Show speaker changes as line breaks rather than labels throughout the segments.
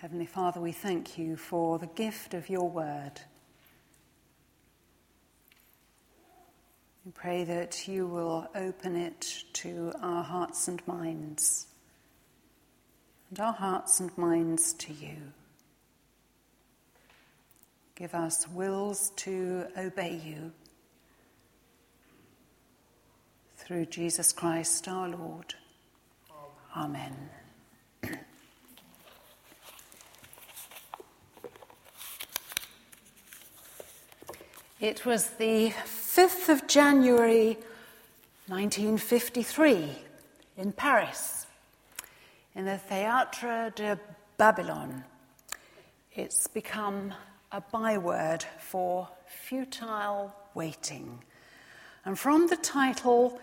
Heavenly Father, we thank you for the gift of your word. We pray that you will open it to our hearts and minds, and our hearts and minds to you. Give us wills to obey you through Jesus Christ our Lord. Amen. It was the 5th of January 1953 in Paris, in the Théâtre de Babylone. It's become a byword for futile waiting. And from the title,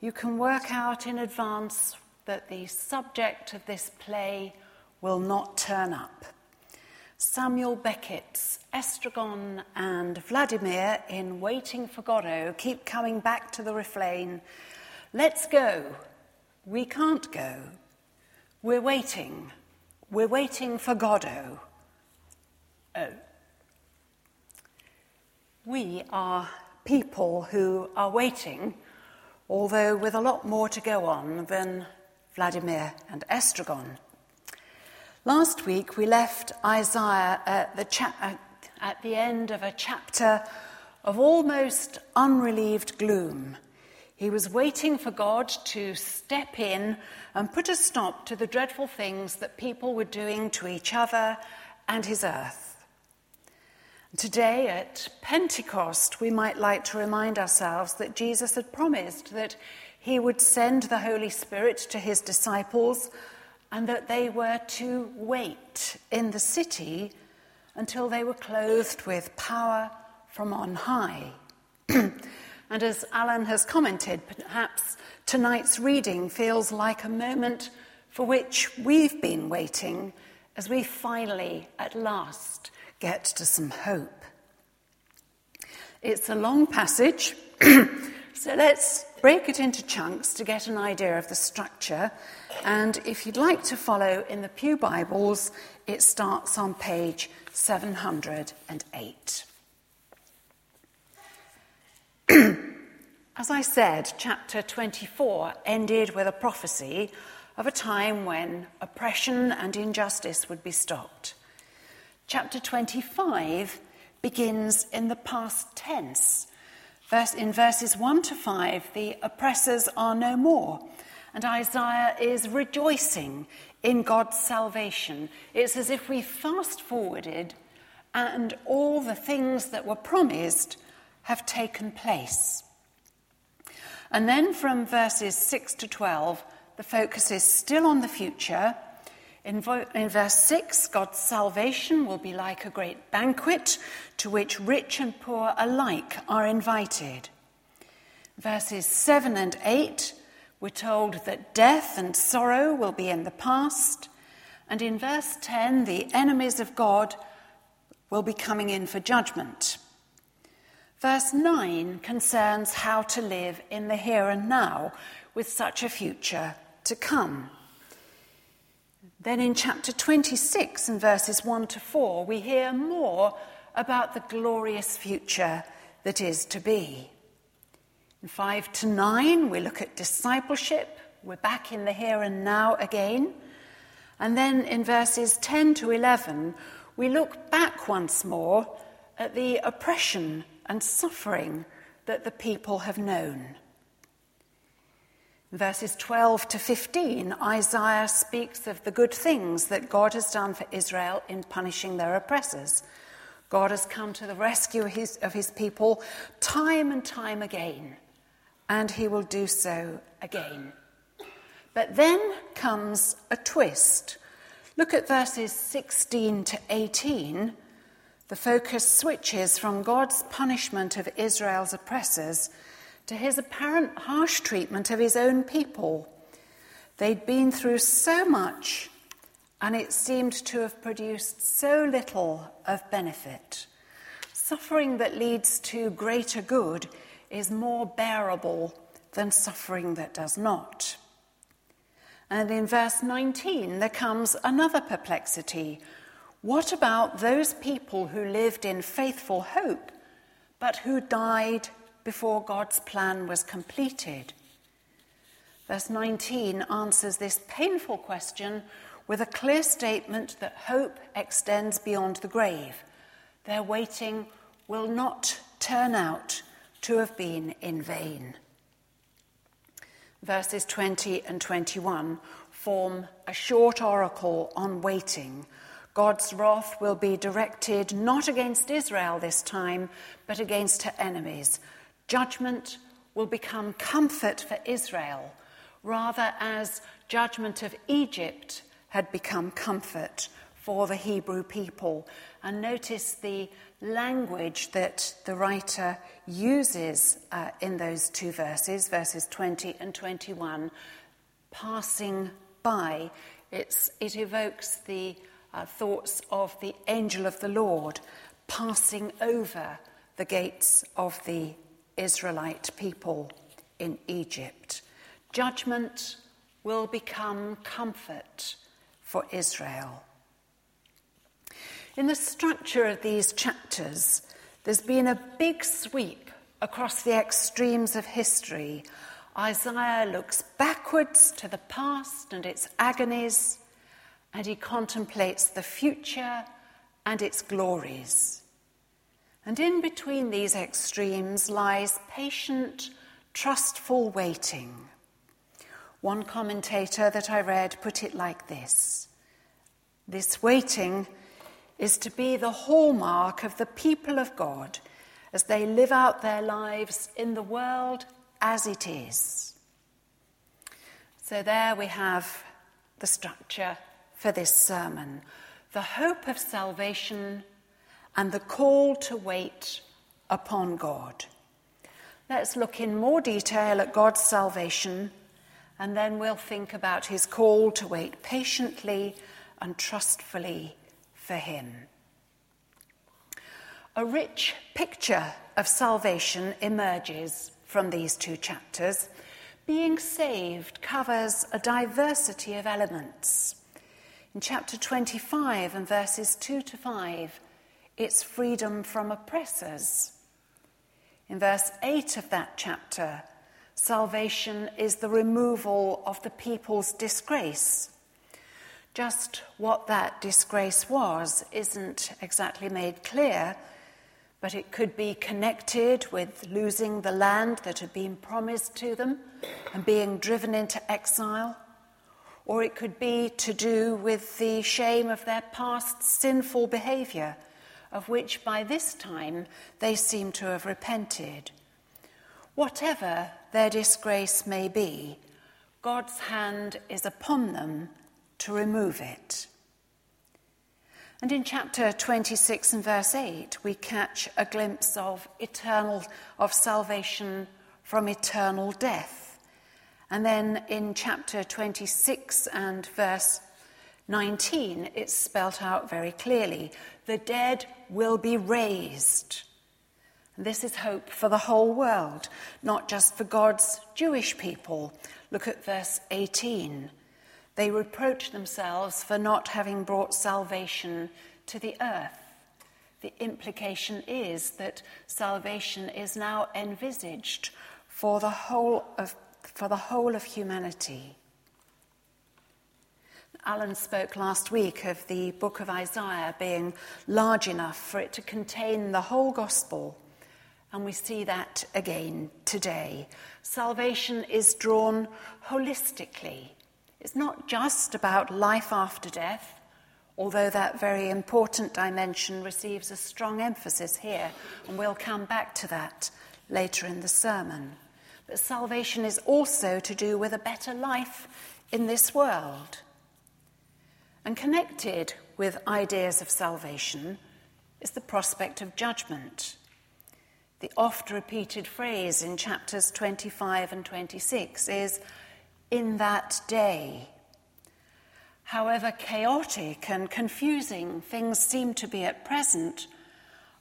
you can work out in advance that the subject of this play will not turn up. Samuel Beckett's Estragon and Vladimir in Waiting for Godot keep coming back to the refrain Let's go. We can't go. We're waiting. We're waiting for Godot. Oh. We are people who are waiting, although with a lot more to go on than Vladimir and Estragon. Last week we left Isaiah at the, cha- uh, at the end of a chapter of almost unrelieved gloom. He was waiting for God to step in and put a stop to the dreadful things that people were doing to each other and his earth. Today at Pentecost, we might like to remind ourselves that Jesus had promised that he would send the Holy Spirit to his disciples and that they were to wait in the city until they were clothed with power from on high. and as Alan has commented, perhaps tonight's reading feels like a moment for which we've been waiting as we finally, at last, get to some hope. It's a long passage, so let's break it into chunks to get an idea of the structure. And if you'd like to follow in the Pew Bibles, it starts on page 708. As I said, chapter 24 ended with a prophecy of a time when oppression and injustice would be stopped. Chapter 25 begins in the past tense Verse, in verses 1 to 5, the oppressors are no more. And Isaiah is rejoicing in God's salvation. It's as if we fast forwarded and all the things that were promised have taken place. And then from verses 6 to 12, the focus is still on the future in, verse 6, God's salvation will be like a great banquet to which rich and poor alike are invited. Verses 7 and 8, we're told that death and sorrow will be in the past. And in verse 10, the enemies of God will be coming in for judgment. Verse 9 concerns how to live in the here and now with such a future to come. Then in chapter 26 and verses 1 to 4, we hear more about the glorious future that is to be. In 5 to 9, we look at discipleship. We're back in the here and now again. And then in verses 10 to 11, we look back once more at the oppression and suffering that the people have known. Verses 12 to 15, Isaiah speaks of the good things that God has done for Israel in punishing their oppressors. God has come to the rescue of his, of his people time and time again, and he will do so again. But then comes a twist. Look at verses 16 to 18. The focus switches from God's punishment of Israel's oppressors to his apparent harsh treatment of his own people. They'd been through so much, and it seemed to have produced so little of benefit. Suffering that leads to greater good is more bearable than suffering that does not. And in verse 19, there comes another perplexity. What about those people who lived in faithful hope, but who died before God's plan was completed? Verse 19 answers this painful question with a clear statement that hope extends beyond the grave. Their waiting will not turn out to have been in vain. Verses 20 and 21 form a short oracle on waiting. God's wrath will be directed not against Israel this time, but against her enemies. Judgment will become comfort for Israel, rather as judgment of Egypt had become comfort for the Hebrew people. And notice the language that the writer uses uh, in those two verses, verses 20 and 21, passing by. It's, it evokes the uh, thoughts of the angel of the Lord passing over the gates of the Israelite people in Egypt. Judgment will become comfort for Israel. In the structure of these chapters, there's been a big sweep across the extremes of history. Isaiah looks backwards to the past and its agonies, and he contemplates the future and its glories. And in between these extremes lies patient, trustful waiting. One commentator that I read put it like this This waiting is to be the hallmark of the people of God as they live out their lives in the world as it is. So, there we have the structure for this sermon the hope of salvation and the call to wait upon God. Let's look in more detail at God's salvation and then we'll think about his call to wait patiently and trustfully for him. A rich picture of salvation emerges from these two chapters. Being saved covers a diversity of elements. In chapter 25 and verses 2 to 5, it's freedom from oppressors. In verse 8 of that chapter, salvation is the removal of the people's disgrace. Just what that disgrace was isn't exactly made clear, but it could be connected with losing the land that had been promised to them and being driven into exile, or it could be to do with the shame of their past sinful behavior, of which by this time they seem to have repented. Whatever their disgrace may be, God's hand is upon them to remove it. And in chapter 26 and verse 8, we catch a glimpse of eternal, of salvation from eternal death. And then in chapter 26 and verse 19, it's spelt out very clearly the dead will be raised. This is hope for the whole world, not just for God's Jewish people. Look at verse 18. They reproach themselves for not having brought salvation to the earth. The implication is that salvation is now envisaged for the whole of, for the whole of humanity. Alan spoke last week of the book of Isaiah being large enough for it to contain the whole gospel and we see that again today. Salvation is drawn holistically. It's not just about life after death, although that very important dimension receives a strong emphasis here, and we'll come back to that later in the sermon. But salvation is also to do with a better life in this world. And connected with ideas of salvation is the prospect of judgment. The oft repeated phrase in chapters 25 and 26 is, in that day. However chaotic and confusing things seem to be at present,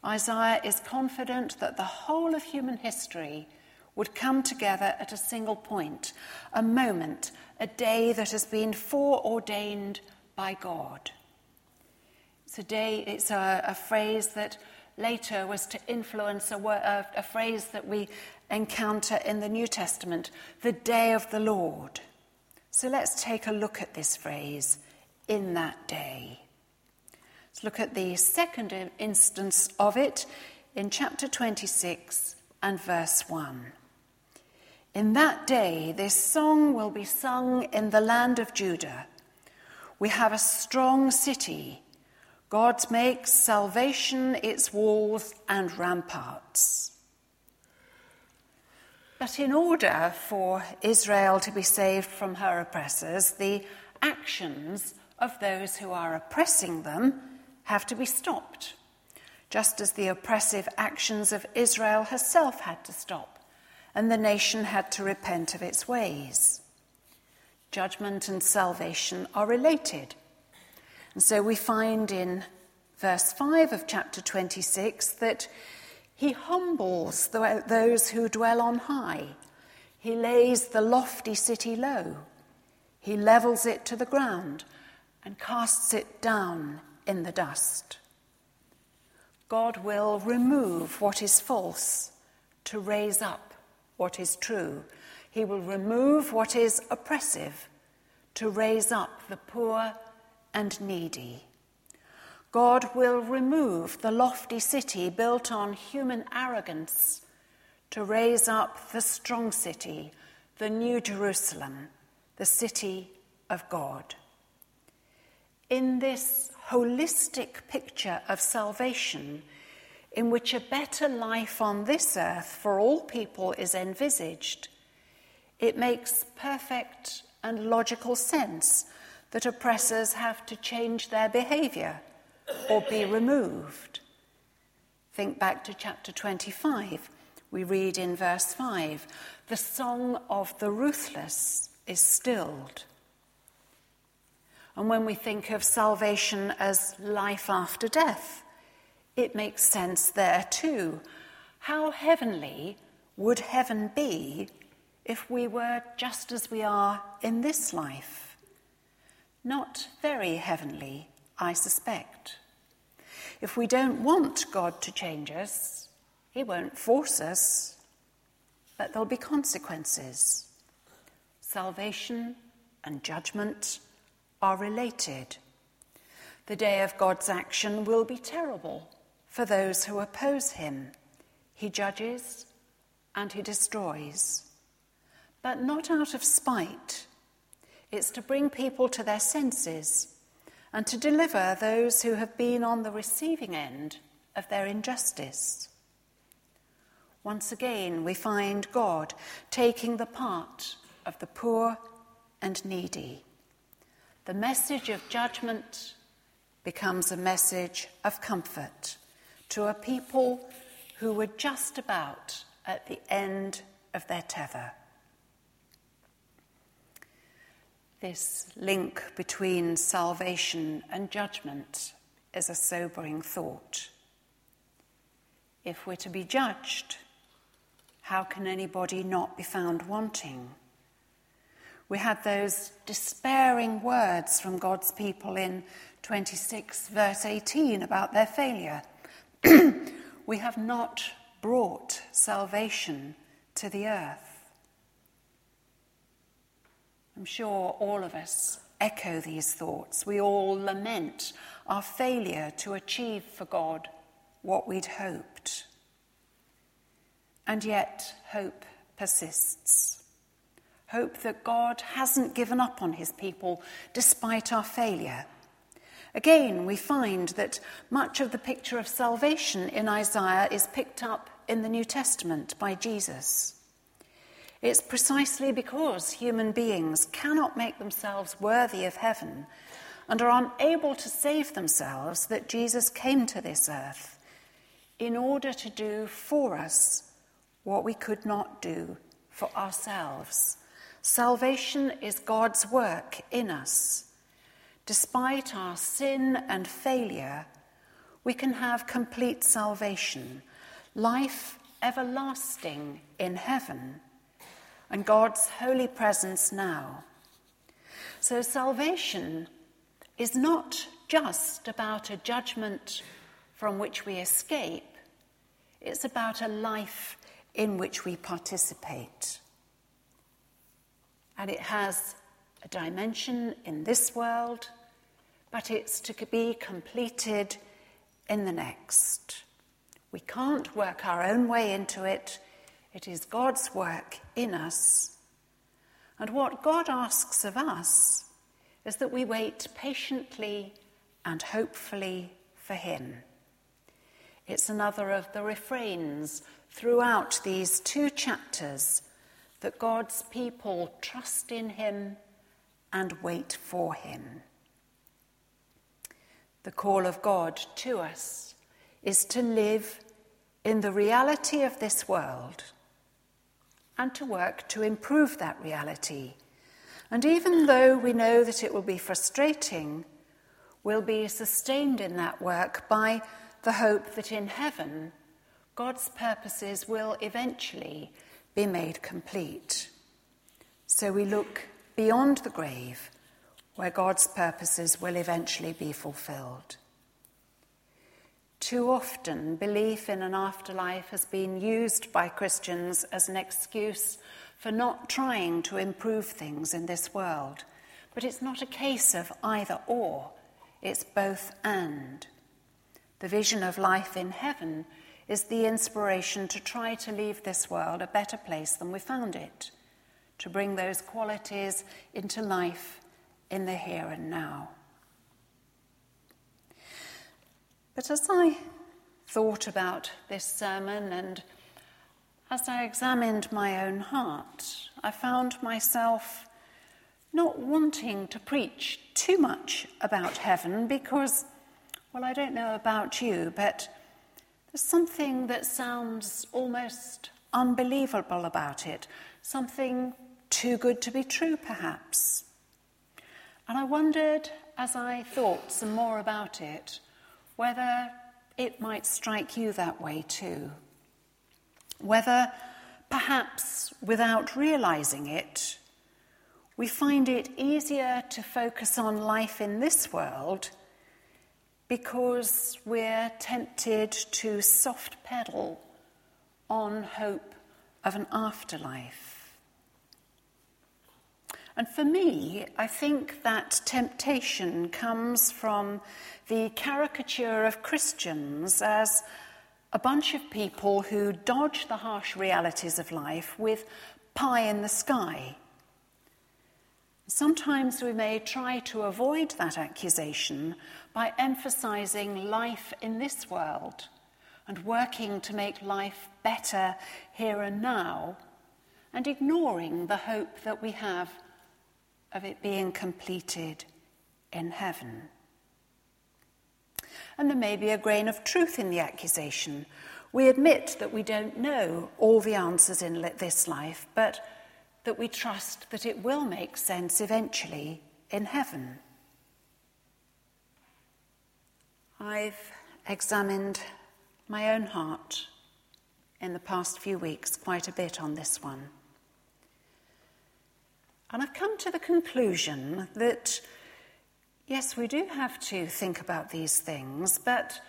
Isaiah is confident that the whole of human history would come together at a single point, a moment, a day that has been foreordained by God. It's a day, it's a, a phrase that later was to influence a, a, a phrase that we encounter in the New Testament, the day of the Lord. So let's take a look at this phrase, in that day. Let's look at the second instance of it in chapter 26 and verse 1. In that day, this song will be sung in the land of Judah. We have a strong city. God makes salvation its walls and ramparts. But in order for Israel to be saved from her oppressors, the actions of those who are oppressing them have to be stopped, just as the oppressive actions of Israel herself had to stop, and the nation had to repent of its ways. Judgment and salvation are related. And so we find in verse 5 of chapter 26 that he humbles those who dwell on high. He lays the lofty city low. He levels it to the ground and casts it down in the dust. God will remove what is false to raise up what is true. He will remove what is oppressive to raise up the poor and needy. God will remove the lofty city built on human arrogance to raise up the strong city, the New Jerusalem, the city of God. In this holistic picture of salvation, in which a better life on this earth for all people is envisaged, it makes perfect and logical sense that oppressors have to change their behaviour or be removed. Think back to chapter 25. We read in verse 5 the song of the ruthless is stilled. And when we think of salvation as life after death, it makes sense there too. How heavenly would heaven be if we were just as we are in this life? Not very heavenly, I suspect. If we don't want God to change us, He won't force us, but there'll be consequences. Salvation and judgment are related. The day of God's action will be terrible for those who oppose Him. He judges and He destroys, but not out of spite. It's to bring people to their senses and to deliver those who have been on the receiving end of their injustice. Once again, we find God taking the part of the poor and needy. The message of judgment becomes a message of comfort to a people who were just about at the end of their tether. This link between salvation and judgment is a sobering thought. If we're to be judged, how can anybody not be found wanting? We had those despairing words from God's people in 26, verse 18, about their failure. we have not brought salvation to the earth. I'm sure all of us echo these thoughts. We all lament our failure to achieve for God what we'd hoped. And yet, hope persists. Hope that God hasn't given up on his people despite our failure. Again, we find that much of the picture of salvation in Isaiah is picked up in the New Testament by Jesus. It's precisely because human beings cannot make themselves worthy of heaven and are unable to save themselves that Jesus came to this earth in order to do for us what we could not do for ourselves. Salvation is God's work in us. Despite our sin and failure, we can have complete salvation, life everlasting in heaven and God's holy presence now. So salvation is not just about a judgment from which we escape, it's about a life in which we participate. And it has a dimension in this world, but it's to be completed in the next. We can't work our own way into it, it is God's work in us. And what God asks of us is that we wait patiently and hopefully for Him. It's another of the refrains throughout these two chapters that God's people trust in Him and wait for Him. The call of God to us is to live in the reality of this world and to work to improve that reality and even though we know that it will be frustrating, we'll be sustained in that work by the hope that in heaven, God's purposes will eventually be made complete. So we look beyond the grave, where God's purposes will eventually be fulfilled. Too often, belief in an afterlife has been used by Christians as an excuse for not trying to improve things in this world. But it's not a case of either or, it's both and. The vision of life in heaven is the inspiration to try to leave this world a better place than we found it, to bring those qualities into life in the here and now. But as I thought about this sermon and as I examined my own heart, I found myself not wanting to preach too much about heaven because, well, I don't know about you, but there's something that sounds almost unbelievable about it, something too good to be true, perhaps. And I wondered, as I thought some more about it, whether it might strike you that way too whether perhaps without realizing it, we find it easier to focus on life in this world because we're tempted to soft pedal on hope of an afterlife. And for me, I think that temptation comes from the caricature of Christians as a bunch of people who dodge the harsh realities of life with pie in the sky. Sometimes we may try to avoid that accusation by emphasizing life in this world and working to make life better here and now, and ignoring the hope that we have of it being completed in heaven. And there may be a grain of truth in the accusation. We admit that we don't know all the answers in this life, but that we trust that it will make sense eventually in heaven. I've examined my own heart in the past few weeks quite a bit on this one. And I've come to the conclusion that Yes, we do have to think about these things, but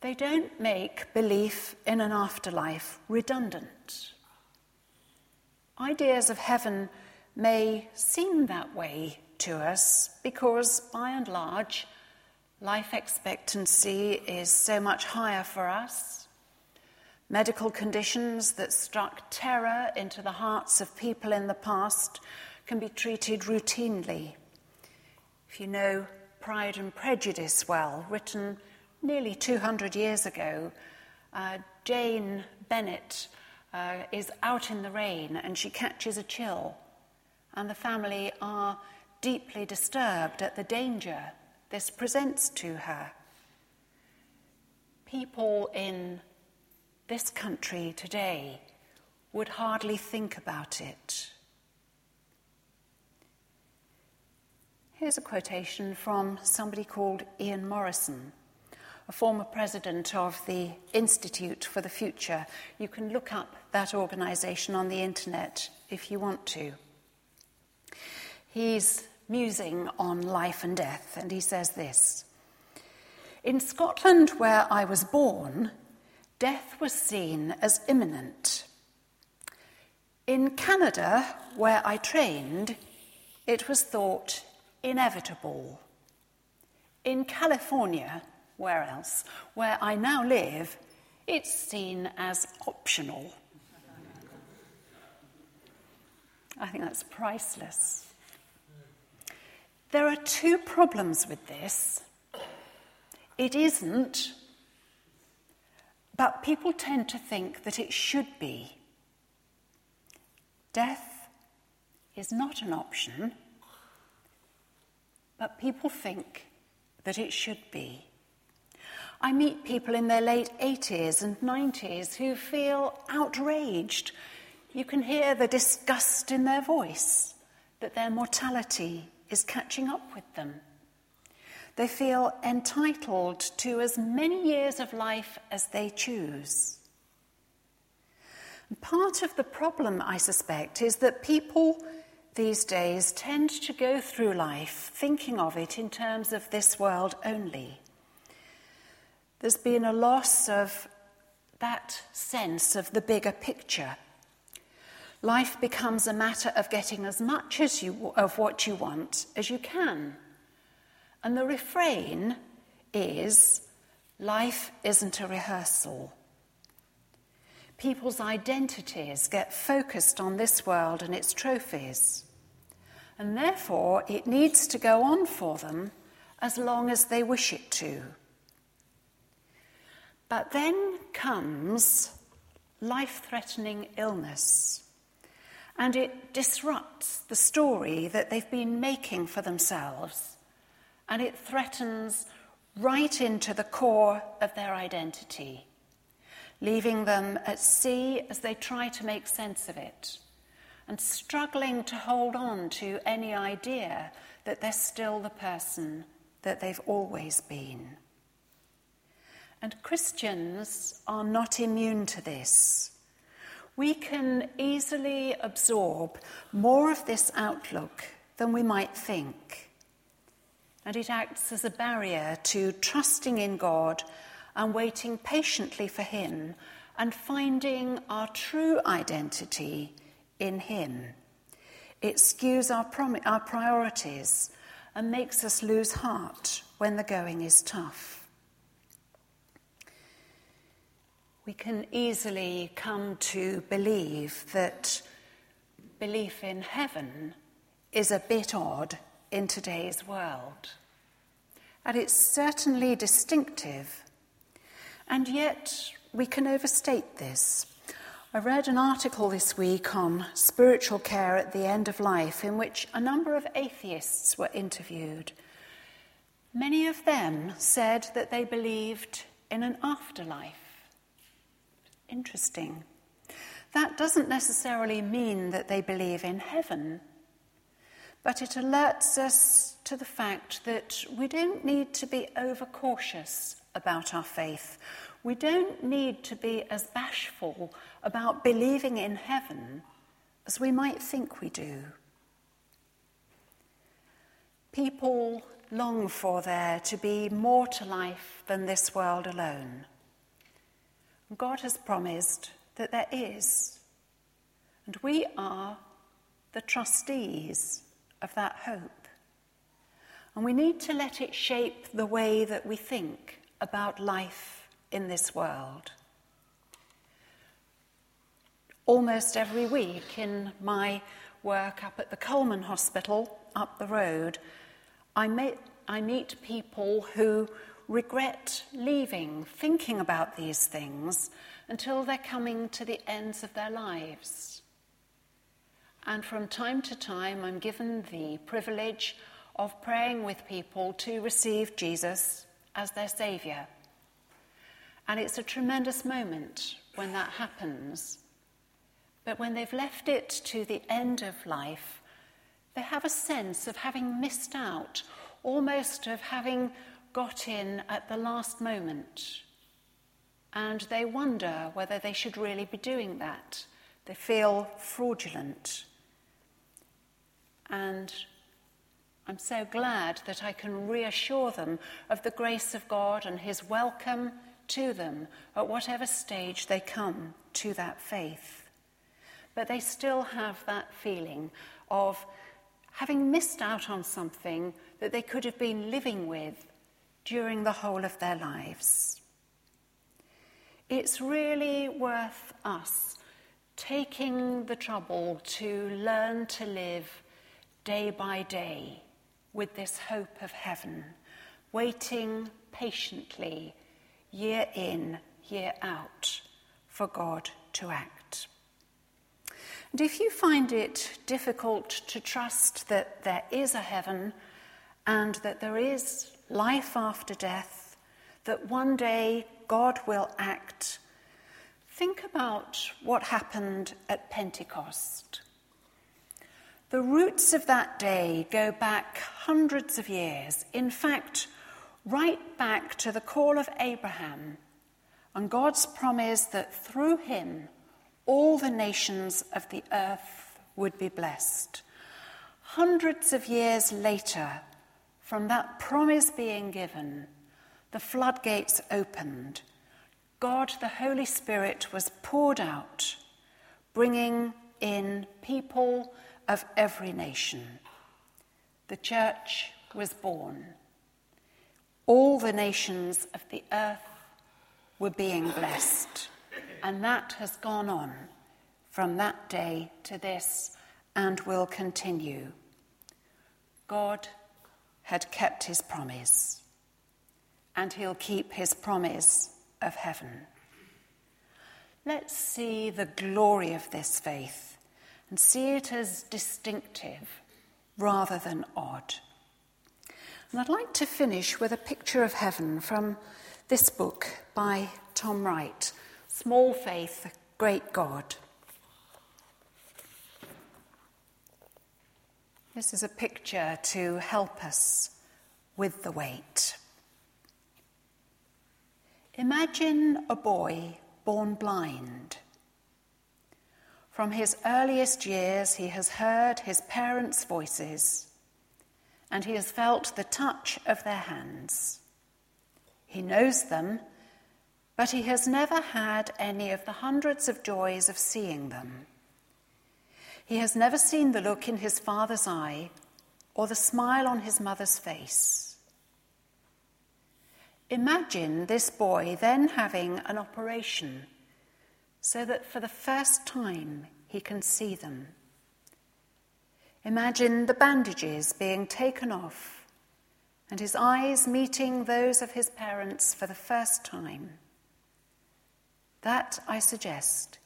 they don't make belief in an afterlife redundant. Ideas of heaven may seem that way to us because, by and large, life expectancy is so much higher for us. Medical conditions that struck terror into the hearts of people in the past can be treated routinely if you know Pride and Prejudice well, written nearly 200 years ago, uh, Jane Bennet uh, is out in the rain and she catches a chill, and the family are deeply disturbed at the danger this presents to her. People in this country today would hardly think about it. Here's a quotation from somebody called Ian Morrison, a former president of the Institute for the Future. You can look up that organisation on the internet if you want to. He's musing on life and death, and he says this In Scotland, where I was born, death was seen as imminent. In Canada, where I trained, it was thought inevitable. In California, where else, where I now live, it's seen as optional. I think that's priceless. There are two problems with this. It isn't, but people tend to think that it should be. Death is not an option, but people think that it should be. I meet people in their late 80s and 90s who feel outraged. You can hear the disgust in their voice that their mortality is catching up with them. They feel entitled to as many years of life as they choose. Part of the problem, I suspect, is that people these days tend to go through life thinking of it in terms of this world only. There's been a loss of that sense of the bigger picture. Life becomes a matter of getting as much as you, of what you want as you can. And the refrain is life isn't a rehearsal. People's identities get focused on this world and its trophies. And therefore, it needs to go on for them as long as they wish it to. But then comes life threatening illness, and it disrupts the story that they've been making for themselves, and it threatens right into the core of their identity, leaving them at sea as they try to make sense of it, and struggling to hold on to any idea that they're still the person that they've always been. And Christians are not immune to this. We can easily absorb more of this outlook than we might think. And it acts as a barrier to trusting in God and waiting patiently for Him and finding our true identity in Him. It skews our, prom- our priorities and makes us lose heart when the going is tough. we can easily come to believe that belief in heaven is a bit odd in today's world. And it's certainly distinctive. And yet, we can overstate this. I read an article this week on spiritual care at the end of life in which a number of atheists were interviewed. Many of them said that they believed in an afterlife. Interesting. That doesn't necessarily mean that they believe in heaven, but it alerts us to the fact that we don't need to be overcautious about our faith. We don't need to be as bashful about believing in heaven as we might think we do. People long for there to be more to life than this world alone. God has promised that there is. And we are the trustees of that hope. And we need to let it shape the way that we think about life in this world. Almost every week in my work up at the Coleman Hospital up the road, I meet, I meet people who regret leaving, thinking about these things until they're coming to the ends of their lives. And from time to time, I'm given the privilege of praying with people to receive Jesus as their Saviour. And it's a tremendous moment when that happens. But when they've left it to the end of life, they have a sense of having missed out, almost of having got in at the last moment and they wonder whether they should really be doing that. They feel fraudulent. And I'm so glad that I can reassure them of the grace of God and His welcome to them at whatever stage they come to that faith. But they still have that feeling of having missed out on something that they could have been living with during the whole of their lives. It's really worth us taking the trouble to learn to live day by day with this hope of heaven, waiting patiently, year in, year out, for God to act. And if you find it difficult to trust that there is a heaven and that there is life after death, that one day God will act, think about what happened at Pentecost. The roots of that day go back hundreds of years, in fact, right back to the call of Abraham and God's promise that through him all the nations of the earth would be blessed. Hundreds of years later, from that promise being given, the floodgates opened. God, the Holy Spirit, was poured out, bringing in people of every nation. The church was born. All the nations of the earth were being blessed. And that has gone on from that day to this and will continue. God had kept his promise, and he'll keep his promise of heaven. Let's see the glory of this faith and see it as distinctive rather than odd. And I'd like to finish with a picture of heaven from this book by Tom Wright Small Faith, Great God. This is a picture to help us with the wait. Imagine a boy born blind. From his earliest years, he has heard his parents' voices and he has felt the touch of their hands. He knows them, but he has never had any of the hundreds of joys of seeing them. He has never seen the look in his father's eye or the smile on his mother's face. Imagine this boy then having an operation so that for the first time he can see them. Imagine the bandages being taken off and his eyes meeting those of his parents for the first time. That, I suggest,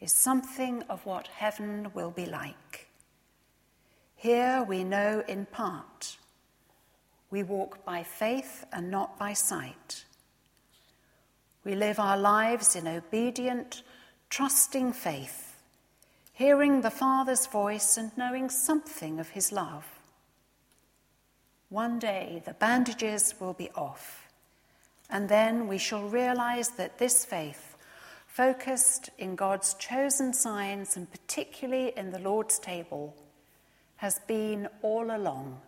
is something of what heaven will be like. Here we know in part. We walk by faith and not by sight. We live our lives in obedient, trusting faith, hearing the Father's voice and knowing something of his love. One day the bandages will be off, and then we shall realize that this faith, focused in God's chosen signs and particularly in the Lord's table, has been all along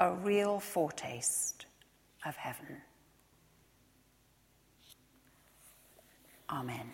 a real foretaste of heaven. Amen.